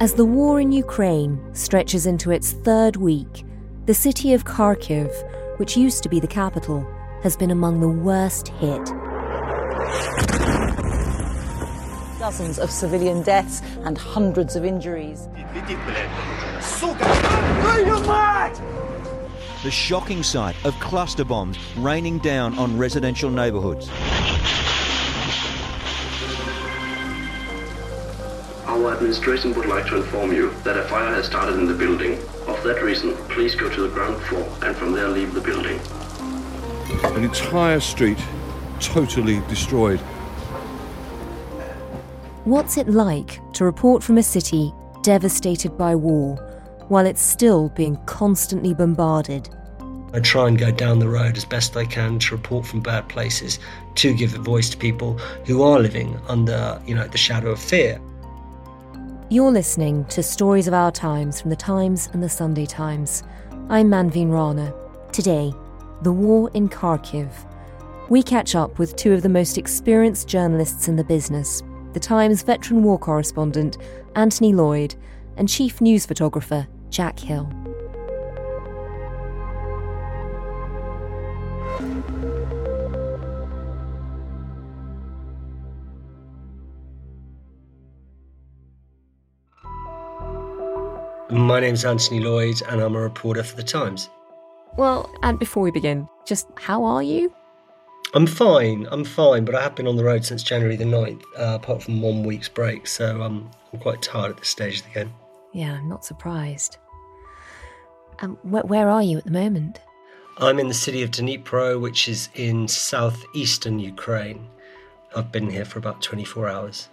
As the war in Ukraine stretches into its third week, the city of Kharkiv, which used to be the capital, has been among the worst hit. Dozens of civilian deaths and hundreds of injuries. The shocking sight of cluster bombs raining down on residential neighbourhoods. Our administration would like to inform you that a fire has started in the building. Of that reason, please go to the ground floor and from there leave the building. An entire street totally destroyed. What's it like to report from a city devastated by war while it's still being constantly bombarded? I try and go down the road as best I can to report from bad places to give a voice to people who are living under, you know, the shadow of fear. You're listening to Stories of Our Times from the Times and the Sunday Times. I'm Manveen Rana. Today, the war in Kharkiv. We catch up with two of the most experienced journalists in the business the Times veteran war correspondent Anthony Lloyd and chief news photographer Jack Hill. My name's Anthony Lloyd, and I'm a reporter for The Times. Well, and before we begin, just how are you? I'm fine, I'm fine, but I have been on the road since January the 9th, uh, apart from one week's break, so um, I'm quite tired at this stage of the game. Yeah, I'm not surprised. Um, wh- where are you at the moment? I'm in the city of Dnipro, which is in southeastern Ukraine. I've been here for about 24 hours.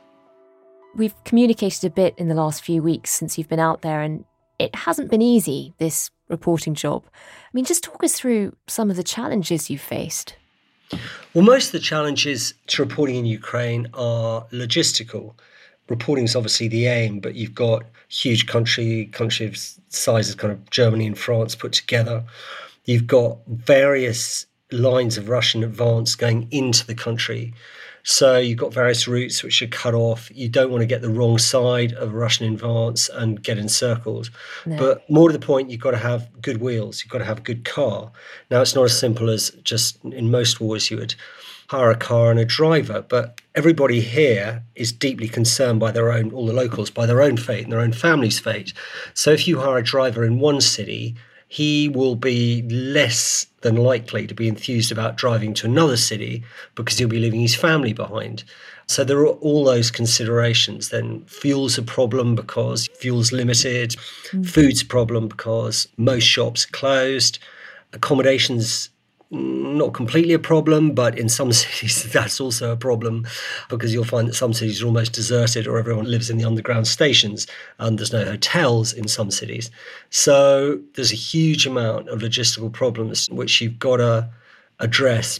We've communicated a bit in the last few weeks since you've been out there, and it hasn't been easy, this reporting job. I mean, just talk us through some of the challenges you've faced. Well, most of the challenges to reporting in Ukraine are logistical. Reporting is obviously the aim, but you've got huge country, country of sizes kind of Germany and France put together. You've got various lines of Russian advance going into the country. So you've got various routes which are cut off. You don't want to get the wrong side of Russian advance and get encircled. No. But more to the point, you've got to have good wheels. You've got to have a good car. Now, it's not as simple as just in most wars you would hire a car and a driver, but everybody here is deeply concerned by their own, all the locals, by their own fate and their own family's fate. So if you hire a driver in one city, he will be less than likely to be enthused about driving to another city because he'll be leaving his family behind. So there are all those considerations. Then fuel's a problem because fuel's limited, mm. food's a problem because most shops closed, accommodations not completely a problem, but in some cities that's also a problem because you'll find that some cities are almost deserted or everyone lives in the underground stations and there's no hotels in some cities. So there's a huge amount of logistical problems which you've got to address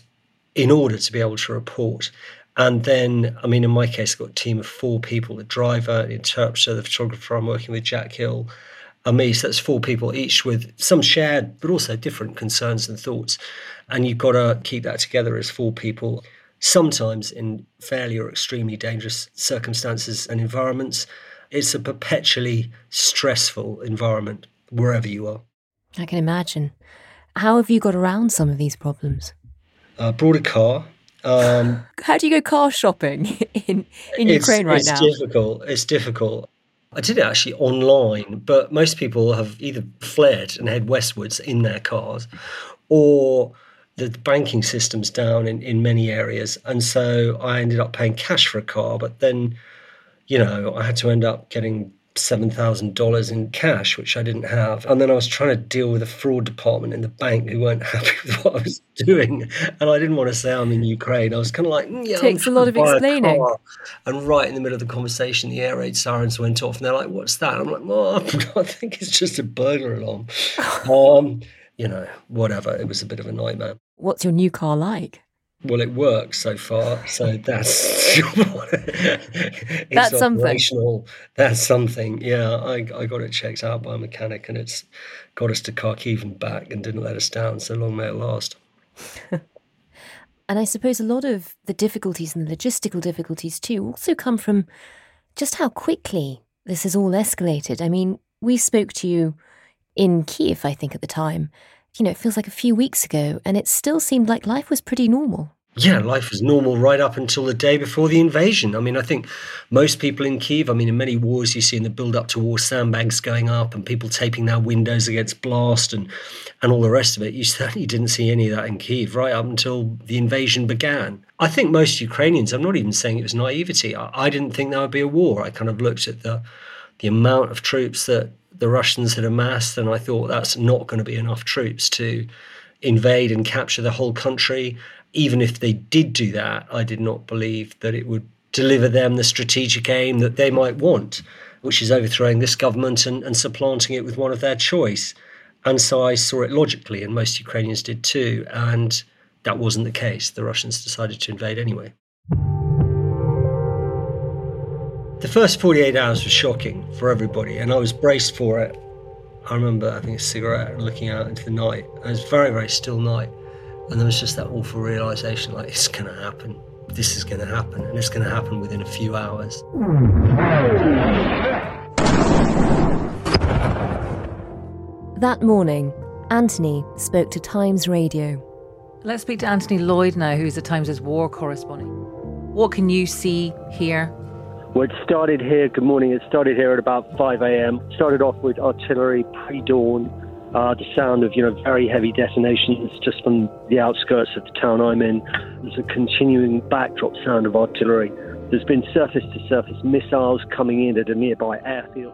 in order to be able to report. And then, I mean, in my case, I've got a team of four people the driver, the interpreter, the photographer. I'm working with Jack Hill and me. So that's four people, each with some shared, but also different concerns and thoughts. And you've got to keep that together as four people, sometimes in fairly or extremely dangerous circumstances and environments. It's a perpetually stressful environment wherever you are. I can imagine. How have you got around some of these problems? Uh, brought a car. Um, How do you go car shopping in, in Ukraine right it's now? It's difficult. It's difficult. I did it actually online, but most people have either fled and head westwards in their cars, or the banking system's down in, in many areas. And so I ended up paying cash for a car, but then, you know, I had to end up getting $7,000 in cash, which I didn't have. And then I was trying to deal with a fraud department in the bank who weren't happy with what I was doing. And I didn't want to say I'm in Ukraine. I was kind of like, mm, yeah. I'm Takes a lot of trying to buy explaining. And right in the middle of the conversation, the air raid sirens went off, and they're like, "What's that?" I'm like, "Well, I think it's just a burglar alarm." um, you know, whatever. It was a bit of a nightmare. What's your new car like? Well, it works so far, so that's That's something. That's something. Yeah, I, I got it checked out by a mechanic, and it's got us to Kharkiv and back, and didn't let us down. So long may it last. And I suppose a lot of the difficulties and the logistical difficulties too also come from just how quickly this has all escalated. I mean, we spoke to you in Kiev, I think, at the time. You know, it feels like a few weeks ago, and it still seemed like life was pretty normal. Yeah, life was normal right up until the day before the invasion. I mean, I think most people in Kiev, I mean, in many wars you see in the build up to war, sandbags going up and people taping their windows against blast and, and all the rest of it. You certainly didn't see any of that in Kiev right up until the invasion began. I think most Ukrainians, I'm not even saying it was naivety, I, I didn't think there would be a war. I kind of looked at the, the amount of troops that the Russians had amassed and I thought that's not going to be enough troops to invade and capture the whole country even if they did do that, I did not believe that it would deliver them the strategic aim that they might want, which is overthrowing this government and, and supplanting it with one of their choice. And so I saw it logically, and most Ukrainians did too. And that wasn't the case. The Russians decided to invade anyway. The first 48 hours was shocking for everybody, and I was braced for it. I remember having a cigarette and looking out into the night. It was a very, very still night. And there was just that awful realization like, it's going to happen. This is going to happen. And it's going to happen within a few hours. That morning, Anthony spoke to Times Radio. Let's speak to Anthony Lloyd now, who's the Times' war correspondent. What can you see here? Well, it started here. Good morning. It started here at about 5 a.m. Started off with artillery pre-dawn. Uh, the sound of you know very heavy detonations just from the outskirts of the town I'm in. There's a continuing backdrop sound of artillery. There's been surface-to-surface missiles coming in at a nearby airfield.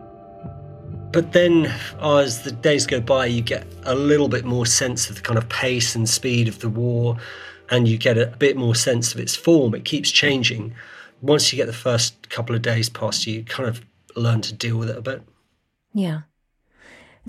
But then, as the days go by, you get a little bit more sense of the kind of pace and speed of the war, and you get a bit more sense of its form. It keeps changing. Once you get the first couple of days past you, you kind of learn to deal with it a bit. Yeah.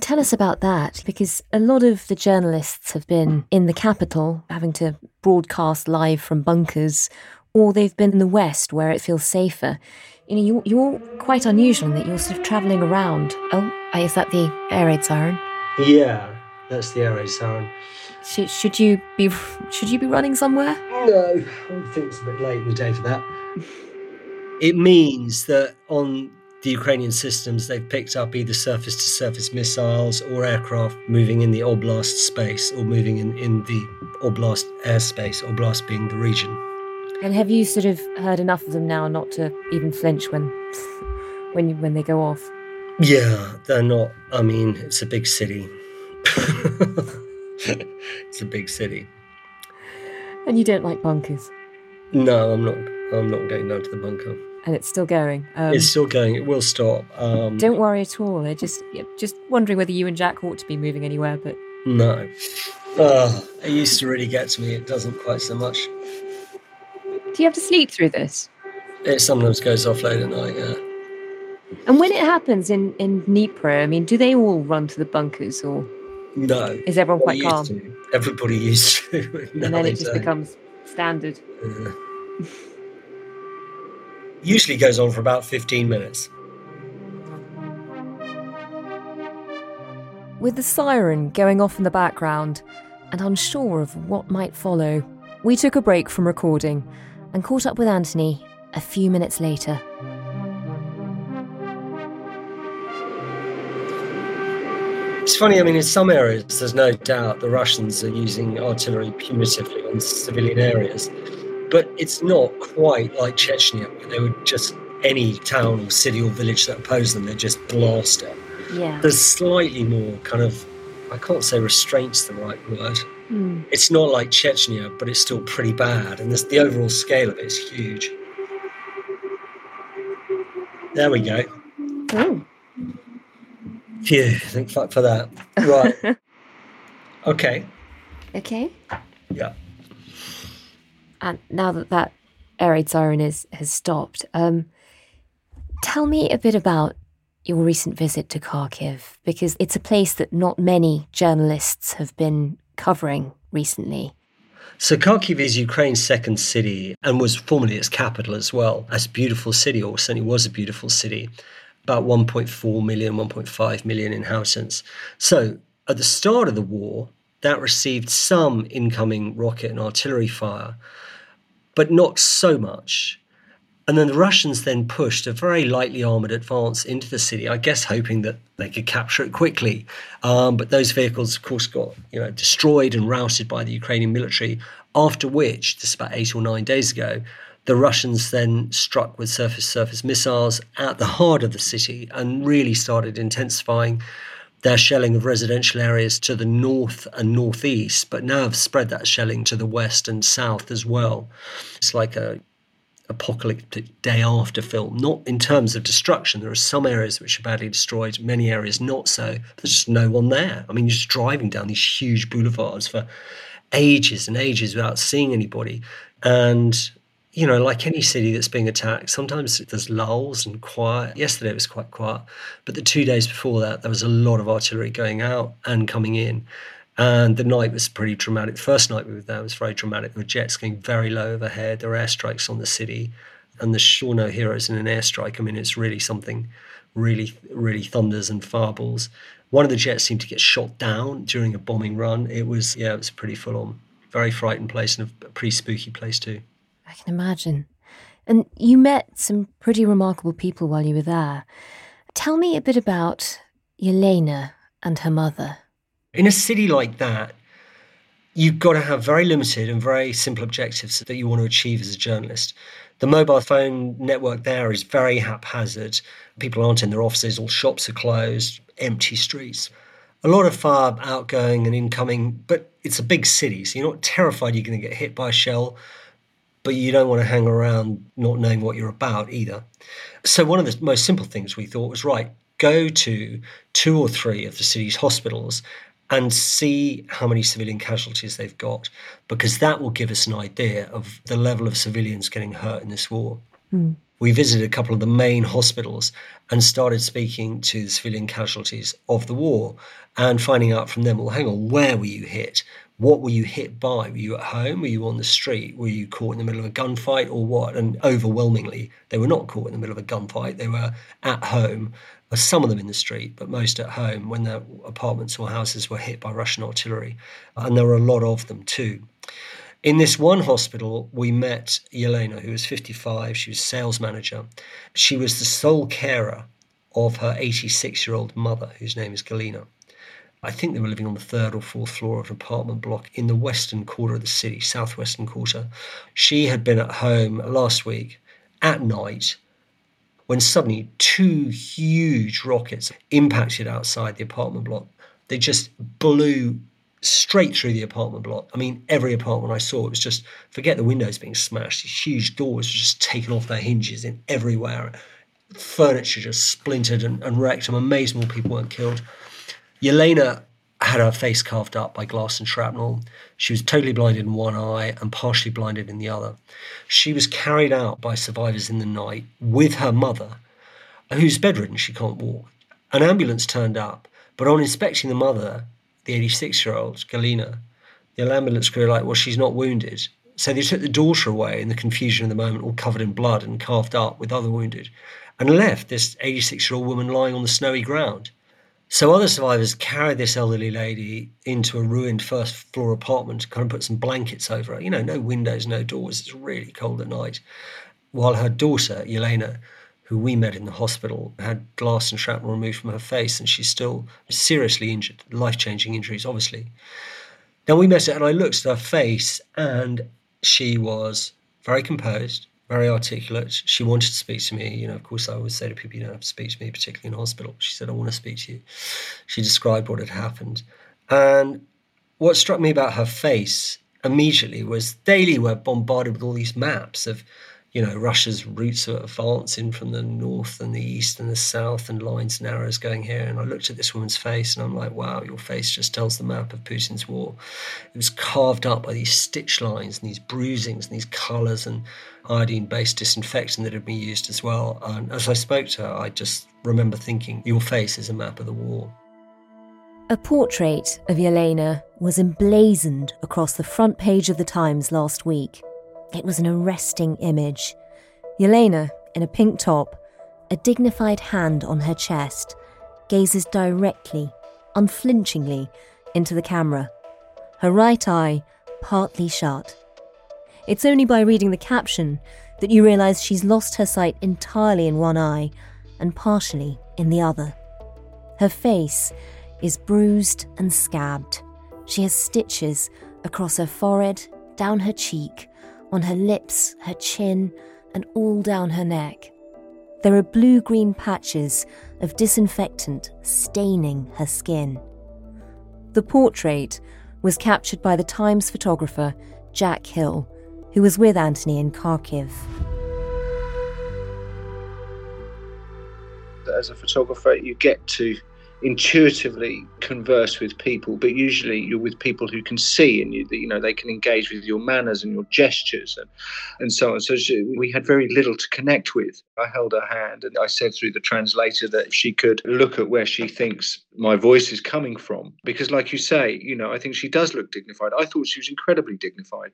Tell us about that, because a lot of the journalists have been mm. in the capital, having to broadcast live from bunkers, or they've been in the West where it feels safer. You know, you're, you're quite unusual in that you're sort of travelling around. Oh, is that the air raid siren? Yeah, that's the air raid siren. Should, should you be should you be running somewhere? No, I think it's a bit late in the day for that. It means that on the Ukrainian systems, they've picked up either surface to surface missiles or aircraft moving in the oblast space or moving in, in the oblast airspace, oblast being the region. And have you sort of heard enough of them now not to even flinch when when you, when they go off? Yeah, they're not. I mean, it's a big city. it's a big city. And you don't like bunkers, No, I'm not. I'm not going down to the bunker. and it's still going. Um, it's still going. It will stop. Um, Don't worry at all. I just just wondering whether you and Jack ought to be moving anywhere, but No. Oh, it used to really get to me. It doesn't quite so much. do you have to sleep through this? It sometimes goes off late at night. Yeah. And when it happens in in Dnipro, I mean, do they all run to the bunkers, or No. is everyone quite used calm? to. Everybody used to. And then it just don't. becomes standard. Yeah. Usually goes on for about 15 minutes. With the siren going off in the background, and unsure of what might follow, we took a break from recording and caught up with Anthony a few minutes later. It's funny, I mean, in some areas, there's no doubt the Russians are using artillery punitively on civilian areas, but it's not quite like Chechnya, where they would just, any town or city or village that opposed them, they just blast it. Yeah. There's slightly more kind of, I can't say restraint's the right word. Mm. It's not like Chechnya, but it's still pretty bad, and this, the overall scale of it is huge. There we go. Oh. Phew, thank fuck for that. Right. okay. Okay. Yeah. And now that that air raid siren is has stopped, um, tell me a bit about your recent visit to Kharkiv because it's a place that not many journalists have been covering recently. So Kharkiv is Ukraine's second city and was formerly its capital as well. As a beautiful city, or certainly was a beautiful city, about 1.4 million, 1.5 million inhabitants. So at the start of the war, that received some incoming rocket and artillery fire, but not so much. And then the Russians then pushed a very lightly armored advance into the city, I guess hoping that they could capture it quickly. Um, but those vehicles, of course, got you know destroyed and routed by the Ukrainian military. After which, just about eight or nine days ago, the Russians then struck with surface-surface missiles at the heart of the city and really started intensifying their shelling of residential areas to the north and northeast, but now have spread that shelling to the west and south as well. It's like a apocalyptic day after film, not in terms of destruction. There are some areas which are badly destroyed, many areas not so. There's just no one there. I mean, you're just driving down these huge boulevards for ages and ages without seeing anybody. And, you know, like any city that's being attacked, sometimes there's lulls and quiet. Yesterday it was quite quiet, but the two days before that, there was a lot of artillery going out and coming in. And the night was pretty dramatic. The first night we were there was very dramatic. There were jets going very low overhead. There were airstrikes on the city. And the sure no heroes in an airstrike. I mean, it's really something really, really thunders and fireballs. One of the jets seemed to get shot down during a bombing run. It was, yeah, it was pretty full on. Very frightened place and a pretty spooky place too. I can imagine. And you met some pretty remarkable people while you were there. Tell me a bit about Yelena and her mother. In a city like that, you've got to have very limited and very simple objectives that you want to achieve as a journalist. The mobile phone network there is very haphazard. People aren't in their offices, all shops are closed, empty streets. A lot of fire outgoing and incoming, but it's a big city, so you're not terrified you're going to get hit by a shell, but you don't want to hang around not knowing what you're about either. So, one of the most simple things we thought was right, go to two or three of the city's hospitals and see how many civilian casualties they've got, because that will give us an idea of the level of civilians getting hurt in this war. Mm. We visited a couple of the main hospitals and started speaking to the civilian casualties of the war and finding out from them, well, hang on, where were you hit? What were you hit by? Were you at home? Were you on the street? Were you caught in the middle of a gunfight or what? And overwhelmingly, they were not caught in the middle of a gunfight. They were at home uh, some of them in the street, but most at home when their apartments or houses were hit by Russian artillery. And there were a lot of them too. In this one hospital, we met Yelena, who was 55. She was sales manager. She was the sole carer of her 86 year old mother, whose name is Galina. I think they were living on the third or fourth floor of an apartment block in the western quarter of the city, southwestern quarter. She had been at home last week at night when suddenly two huge rockets impacted outside the apartment block. They just blew straight through the apartment block. I mean, every apartment I saw, it was just forget the windows being smashed. These huge doors were just taken off their hinges in everywhere. Furniture just splintered and, and wrecked. I'm amazed more people weren't killed. Yelena had her face carved up by glass and shrapnel. She was totally blinded in one eye and partially blinded in the other. She was carried out by survivors in the night with her mother, who's bedridden, she can't walk. An ambulance turned up, but on inspecting the mother, the 86 year old, Galina, the ambulance crew were like, well, she's not wounded. So they took the daughter away in the confusion of the moment, all covered in blood and carved up with other wounded, and left this 86 year old woman lying on the snowy ground. So other survivors carried this elderly lady into a ruined first floor apartment, kind of put some blankets over her. You know, no windows, no doors. It's really cold at night. While her daughter, Yelena, who we met in the hospital, had glass and shrapnel removed from her face, and she's still seriously injured, life changing injuries, obviously. Now we met her, and I looked at her face, and she was very composed, very articulate. She wanted to speak to me. You know, of course, I always say to people, you don't have to speak to me, particularly in hospital. She said, I want to speak to you. She described what had happened. And what struck me about her face immediately was daily we're bombarded with all these maps of you know, Russia's routes are advancing from the north and the east and the south and lines and arrows going here. And I looked at this woman's face and I'm like, wow, your face just tells the map of Putin's war. It was carved up by these stitch lines and these bruisings and these colours and iodine based disinfectant that had been used as well. And as I spoke to her, I just remember thinking, your face is a map of the war. A portrait of Yelena was emblazoned across the front page of the Times last week. It was an arresting image. Yelena, in a pink top, a dignified hand on her chest, gazes directly, unflinchingly, into the camera, her right eye partly shut. It's only by reading the caption that you realise she's lost her sight entirely in one eye and partially in the other. Her face is bruised and scabbed. She has stitches across her forehead, down her cheek, on her lips, her chin, and all down her neck. There are blue green patches of disinfectant staining her skin. The portrait was captured by the Times photographer Jack Hill, who was with Anthony in Kharkiv. As a photographer, you get to intuitively converse with people, but usually you're with people who can see and you, you know they can engage with your manners and your gestures and, and so on. So she, we had very little to connect with. I held her hand and I said through the translator that she could look at where she thinks my voice is coming from, because like you say, you know, I think she does look dignified. I thought she was incredibly dignified.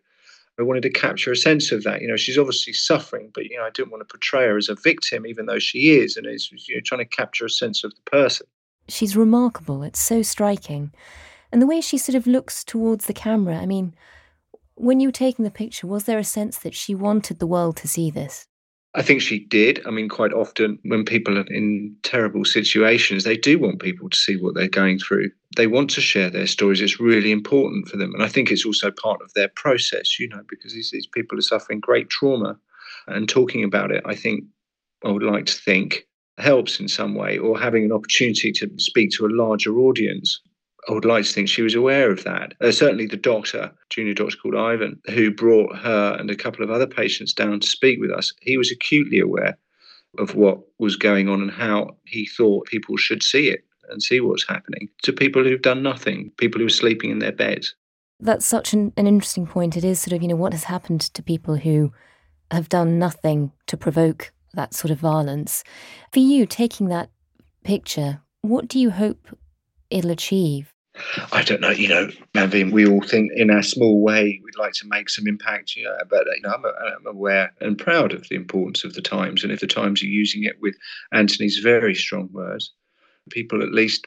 I wanted to capture a sense of that. You know, she's obviously suffering, but you know, I didn't want to portray her as a victim, even though she is, and it's you know, trying to capture a sense of the person. She's remarkable. It's so striking. And the way she sort of looks towards the camera, I mean, when you were taking the picture, was there a sense that she wanted the world to see this? I think she did. I mean, quite often when people are in terrible situations, they do want people to see what they're going through. They want to share their stories. It's really important for them. And I think it's also part of their process, you know, because these, these people are suffering great trauma. And talking about it, I think, I would like to think, helps in some way, or having an opportunity to speak to a larger audience. I would like to think she was aware of that. Uh, certainly, the doctor, junior doctor called Ivan, who brought her and a couple of other patients down to speak with us, he was acutely aware of what was going on and how he thought people should see it and see what's happening to people who've done nothing, people who are sleeping in their beds. That's such an, an interesting point. It is sort of, you know, what has happened to people who have done nothing to provoke that sort of violence. For you, taking that picture, what do you hope it'll achieve? I don't know, you know, Manveen, we all think in our small way we'd like to make some impact, you know, but you know, I'm, I'm, aware and proud of the importance of the Times. And if the Times are using it with Anthony's very strong words, people at least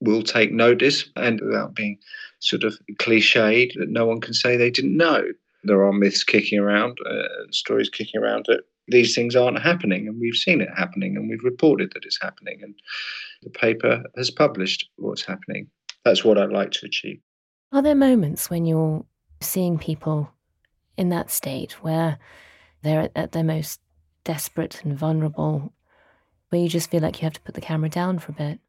will take notice and without being sort of cliched, that no one can say they didn't know. There are myths kicking around, uh, stories kicking around that these things aren't happening and we've seen it happening and we've reported that it's happening and the paper has published what's happening. That's what i'd like to achieve. Are there moments when you're seeing people in that state where they're at their most desperate and vulnerable where you just feel like you have to put the camera down for a bit?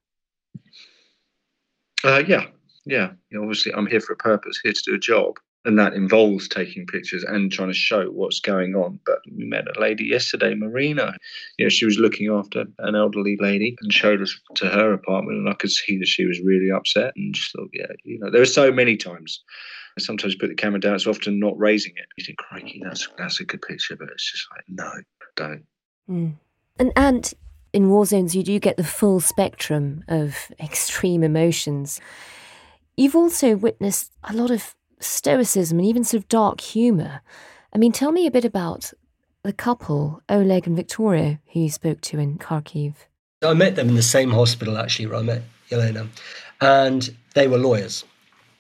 Uh, yeah yeah. You know, obviously i'm here for a purpose here to do a job and that involves taking pictures and trying to show what's going on. But we met a lady yesterday, Marina. You know, she was looking after an elderly lady and showed us to her apartment, and I could see that she was really upset. And just thought, yeah, you know, there are so many times. Sometimes put the camera down, it's often not raising it. You think, crikey, that's that's a good picture, but it's just like, no, don't. Mm. And and in war zones, you do get the full spectrum of extreme emotions. You've also witnessed a lot of stoicism and even sort of dark humour. I mean, tell me a bit about the couple, Oleg and Victoria, who you spoke to in Kharkiv. I met them in the same hospital, actually, where I met Yelena, and they were lawyers.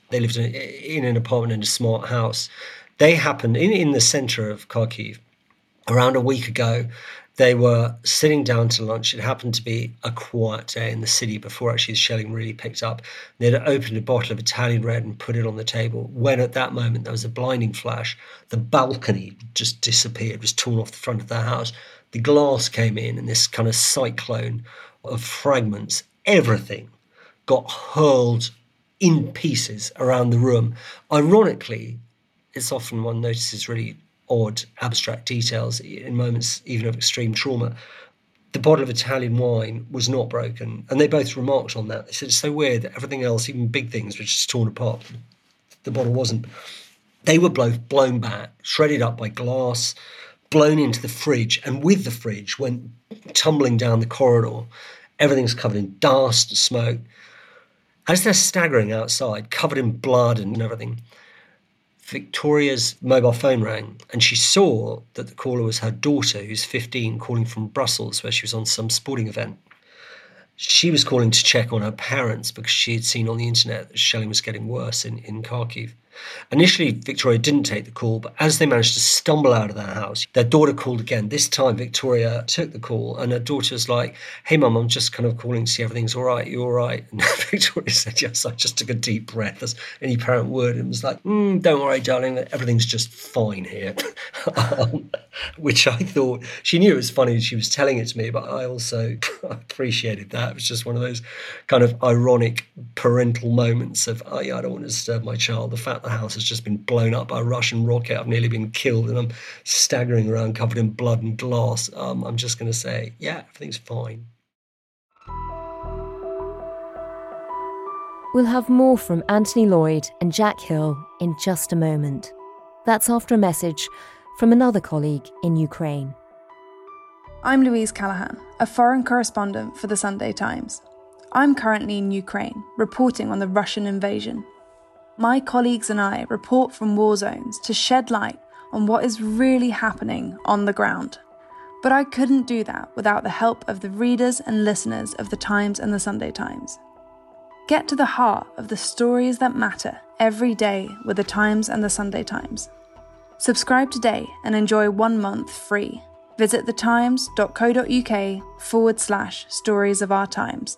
They lived in, an apartment in a smart house. They happened in, in the centre of Kharkiv around a week ago. They were sitting down to lunch. It happened to be a quiet day in the city before actually the shelling really picked up. They'd opened a bottle of Italian red and put it on the table. When at that moment there was a blinding flash, the balcony just disappeared, was torn off the front of their house. The glass came in, and this kind of cyclone of fragments, everything got hurled in pieces around the room. Ironically, it's often one notices really odd abstract details in moments even of extreme trauma. The bottle of Italian wine was not broken, and they both remarked on that. They said it's so weird that everything else, even big things, was just torn apart. The bottle wasn't. They were both blown back, shredded up by glass, blown into the fridge, and with the fridge went tumbling down the corridor. Everything's covered in dust, and smoke. As they're staggering outside, covered in blood and everything, Victoria's mobile phone rang and she saw that the caller was her daughter, who's 15, calling from Brussels, where she was on some sporting event. She was calling to check on her parents because she had seen on the internet that shelling was getting worse in, in Kharkiv. Initially, Victoria didn't take the call, but as they managed to stumble out of their house, their daughter called again. This time, Victoria took the call, and her daughter's like, Hey, mum, I'm just kind of calling to see everything's all right. You all right? And Victoria said, Yes, I just took a deep breath, as any parent would, and was like, mm, Don't worry, darling, everything's just fine here. um, which I thought she knew it was funny. She was telling it to me, but I also appreciated that. It was just one of those kind of ironic parental moments of, Oh, yeah, I don't want to disturb my child. The fact the house has just been blown up by a Russian rocket. I've nearly been killed and I'm staggering around covered in blood and glass. Um, I'm just going to say, yeah, everything's fine. We'll have more from Anthony Lloyd and Jack Hill in just a moment. That's after a message from another colleague in Ukraine. I'm Louise Callaghan, a foreign correspondent for the Sunday Times. I'm currently in Ukraine, reporting on the Russian invasion. My colleagues and I report from war zones to shed light on what is really happening on the ground. But I couldn't do that without the help of the readers and listeners of the Times and the Sunday Times. Get to the heart of the stories that matter every day with the Times and the Sunday Times. Subscribe today and enjoy one month free. Visit thetimes.co.uk forward slash stories of our times.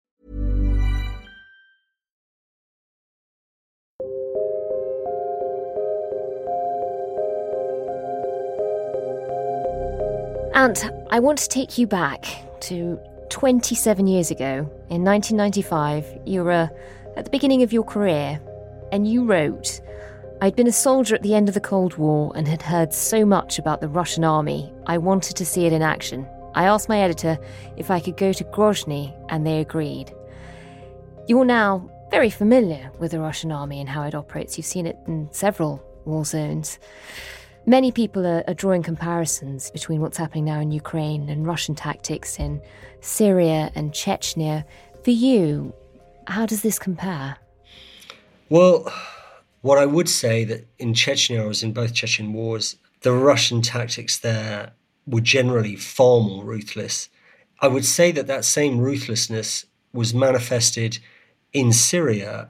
Ant, I want to take you back to 27 years ago. In 1995, you were uh, at the beginning of your career, and you wrote, I'd been a soldier at the end of the Cold War and had heard so much about the Russian army, I wanted to see it in action. I asked my editor if I could go to Grozny, and they agreed. You're now very familiar with the Russian army and how it operates. You've seen it in several war zones. Many people are, are, drawing comparisons between what's happening now in Ukraine and Russian tactics in Syria and Chechnya. For you, how does this compare? Well, what I would say that in Chechnya, or in both Chechen wars, the Russian tactics there were generally far more ruthless. I would say that that same ruthlessness was manifested in Syria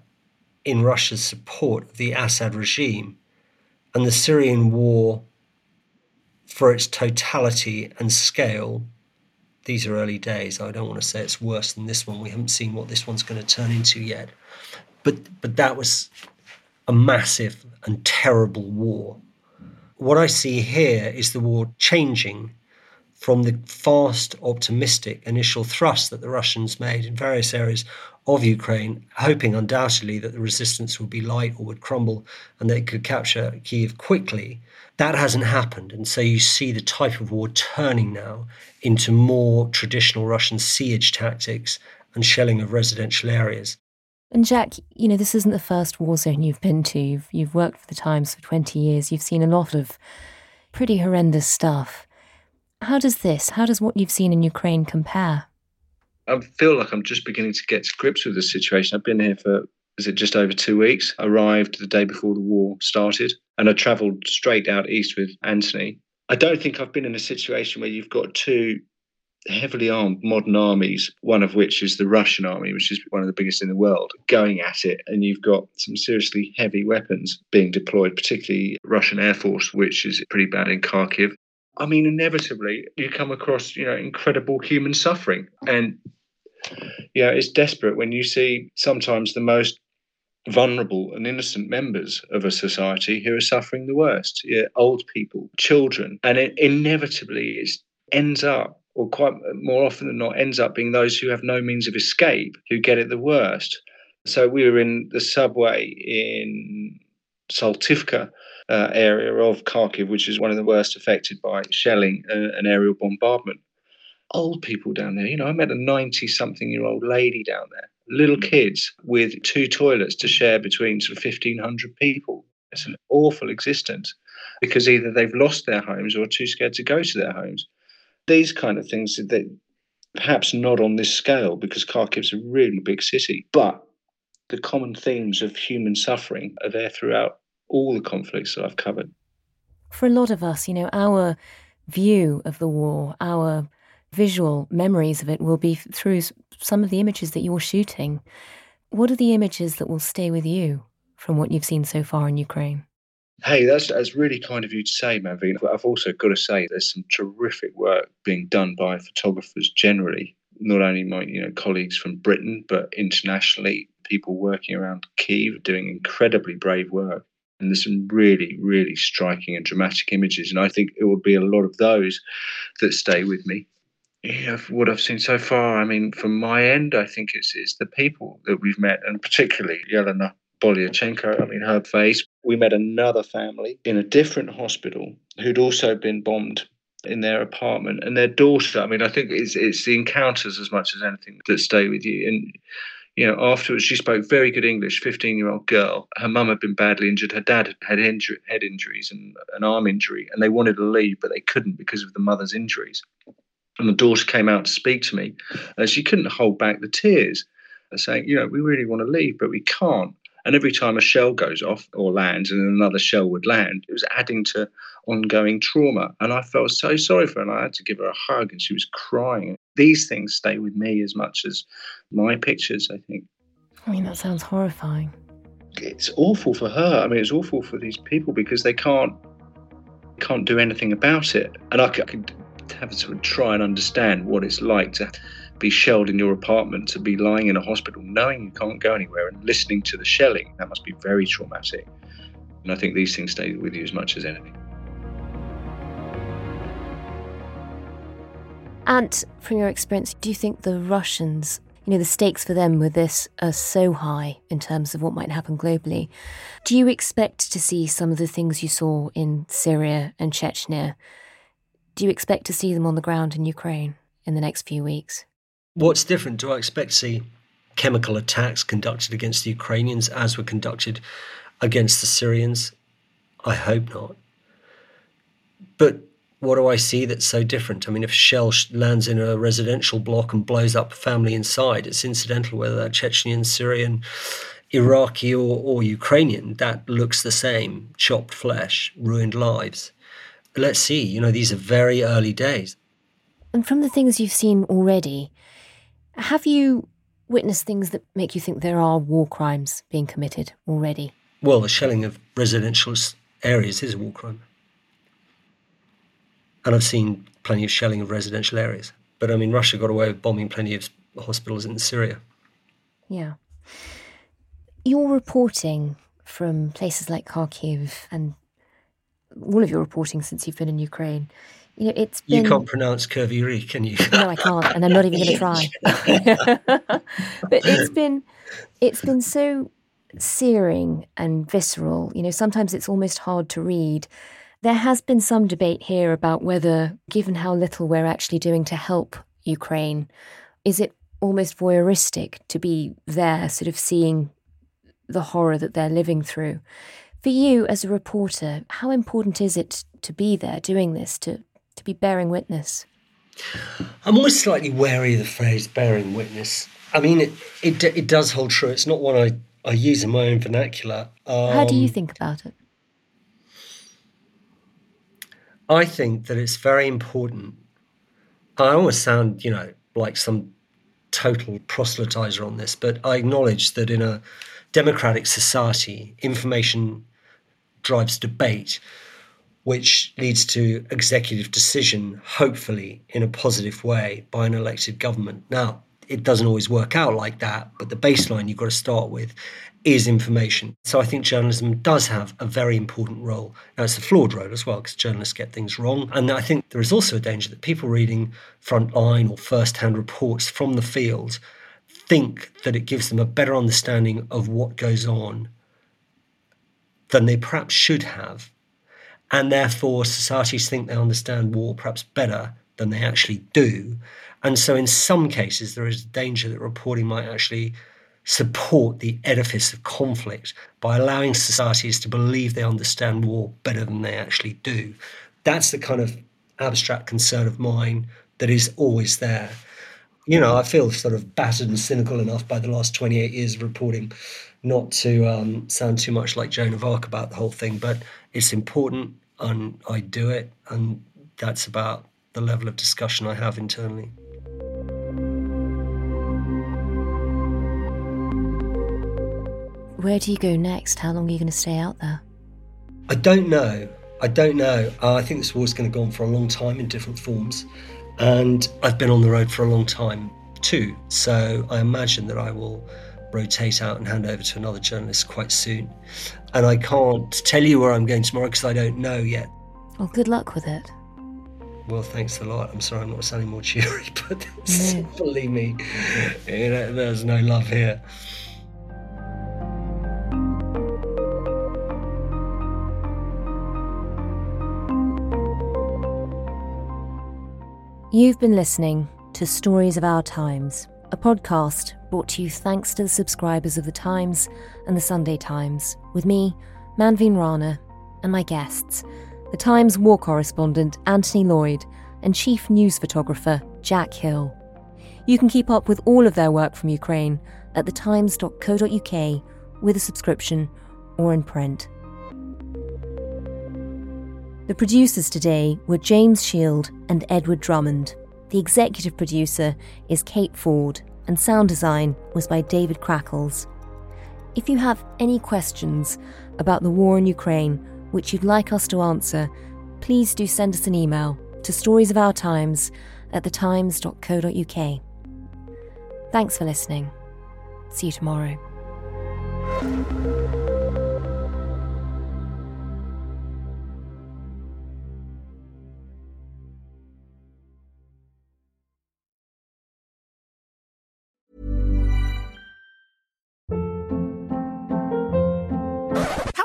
in Russia's support of the Assad regime and the Syrian war for its totality and scale. These are early days. I don't want to say it's worse than this one. We haven't seen what this one's going to turn into yet. But but that was a massive and terrible war. What I see here is the war changing from the fast, optimistic initial thrust that the Russians made in various areas of Ukraine, hoping undoubtedly that the resistance would be light or would crumble and they could capture Kiev quickly. That hasn't happened. And so you see the type of war turning now into more traditional Russian siege tactics and shelling of residential areas. And Jack, you know, this isn't the first war zone you've been to. You've, you've worked for the Times for 20 years. You've seen a lot of pretty horrendous stuff. How does this, how does what you've seen in Ukraine compare? I feel like I'm just beginning to get to grips with the situation. I've been here for, is it just over two weeks? Arrived the day before the war started, and I travelled straight out east with Anthony. I don't think I've been in a situation where you've got two heavily armed modern armies, one of which is the Russian army, which is one of the biggest in the world, going at it. And you've got some seriously heavy weapons being deployed, particularly Russian Air Force, which is pretty bad in Kharkiv. I mean, inevitably you come across, you know, incredible human suffering. And, yeah, it's desperate when you see sometimes the most vulnerable and innocent members of a society who are suffering the worst yeah, old people, children. And it inevitably it ends up, or quite more often than not, ends up being those who have no means of escape who get it the worst. So we were in the subway in Saltivka uh, area of Kharkiv, which is one of the worst affected by shelling uh, and aerial bombardment. Old people down there, you know, I met a 90 something year old lady down there, little kids with two toilets to share between sort of 1,500 people. It's an awful existence because either they've lost their homes or are too scared to go to their homes. These kind of things that perhaps not on this scale because Kharkiv's a really big city, but the common themes of human suffering are there throughout all the conflicts that I've covered. For a lot of us, you know, our view of the war, our visual memories of it will be through some of the images that you're shooting. What are the images that will stay with you from what you've seen so far in Ukraine? Hey, that's that's really kind of you to say, Manveen. I've also got to say there's some terrific work being done by photographers generally. Not only my you know colleagues from Britain, but internationally, people working around Kiev doing incredibly brave work. And there's some really, really striking and dramatic images. And I think it will be a lot of those that stay with me. Yeah, what I've seen so far, I mean, from my end, I think it's it's the people that we've met, and particularly Yelena Bolyachenko. I mean, her face. We met another family in a different hospital who'd also been bombed in their apartment, and their daughter. I mean, I think it's it's the encounters as much as anything that stay with you. And you know, afterwards she spoke very good English, 15 year old girl. Her mum had been badly injured. Her dad had had injury, head injuries and an arm injury, and they wanted to leave, but they couldn't because of the mother's injuries. And the daughter came out to speak to me, and she couldn't hold back the tears, saying, you know, we really want to leave, but we can't. And every time a shell goes off or lands and another shell would land, it was adding to ongoing trauma. And I felt so sorry for her. And I had to give her a hug and she was crying. These things stay with me as much as my pictures, I think. I mean, that sounds horrifying. It's awful for her. I mean, it's awful for these people because they can't can't do anything about it. And I could have to try and understand what it's like to be shelled in your apartment, to be lying in a hospital, knowing you can't go anywhere, and listening to the shelling. That must be very traumatic. And I think these things stay with you as much as anything. And from your experience, do you think the Russians, you know, the stakes for them with this are so high in terms of what might happen globally? Do you expect to see some of the things you saw in Syria and Chechnya? Do you expect to see them on the ground in Ukraine in the next few weeks? What's different? Do I expect to see chemical attacks conducted against the Ukrainians as were conducted against the Syrians? I hope not. But what do I see that's so different? I mean, if shell lands in a residential block and blows up a family inside, it's incidental whether they're Syrian, Iraqi, or, or Ukrainian. That looks the same chopped flesh, ruined lives. Let's see, you know, these are very early days. And from the things you've seen already, have you witnessed things that make you think there are war crimes being committed already? Well, the shelling of residential areas is a war crime. And I've seen plenty of shelling of residential areas. But I mean, Russia got away with bombing plenty of hospitals in Syria. Yeah. Your reporting from places like Kharkiv and all of your reporting since you've been in Ukraine, you know, it's been... You can't pronounce Kryvyi Rih, can you? no, I can't, and I'm not even going to try. but it's been, it's been so searing and visceral. You know, sometimes it's almost hard to read. There has been some debate here about whether, given how little we're actually doing to help Ukraine, is it almost voyeuristic to be there, sort of seeing the horror that they're living through? For you as a reporter, how important is it to be there doing this, to, to be bearing witness? I'm always slightly wary of the phrase bearing witness. I mean, it, it, it does hold true. It's not one I, I use in my own vernacular. Um, how do you um, think about it? I think that it's very important. I almost sound, you know, like some total proselytizer on this, but I acknowledge that in a democratic society, information drives debate, which leads to executive decision, hopefully in a positive way, by an elected government. Now, it doesn't always work out like that, but the baseline you've got to start with is information. So I think journalism does have a very important role. Now, it's a flawed role as well, because journalists get things wrong. And I think there is also a danger that people reading frontline or first hand reports from the field think that it gives them a better understanding of what goes on than they perhaps should have. And therefore, societies think they understand war perhaps better than they actually do. And so, in some cases, there is a danger that reporting might actually support the edifice of conflict by allowing societies to believe they understand war better than they actually do. That's the kind of abstract concern of mine that is always there. You know, I feel sort of battered and cynical enough by the last 28 years of reporting not to um, sound too much like Joan of Arc about the whole thing, but it's important and I do it, and that's about the level of discussion I have internally. Where do you go next? How long are you going to stay out there? I don't know. I don't know. Uh, I think this war's going to go on for a long time in different forms. And I've been on the road for a long time too. So I imagine that I will rotate out and hand over to another journalist quite soon. And I can't tell you where I'm going tomorrow because I don't know yet. Well, good luck with it. Well, thanks a lot. I'm sorry I'm not sounding more cheery, but no. believe me, you know, there's no love here. You've been listening to Stories of Our Times, a podcast brought to you thanks to the subscribers of The Times and The Sunday Times, with me, Manveen Rana, and my guests, The Times war correspondent Anthony Lloyd and chief news photographer Jack Hill. You can keep up with all of their work from Ukraine at thetimes.co.uk with a subscription or in print. The producers today were James Shield and Edward Drummond. The executive producer is Kate Ford, and sound design was by David Crackles. If you have any questions about the war in Ukraine which you'd like us to answer, please do send us an email to storiesofourtimes at thetimes.co.uk. Thanks for listening. See you tomorrow.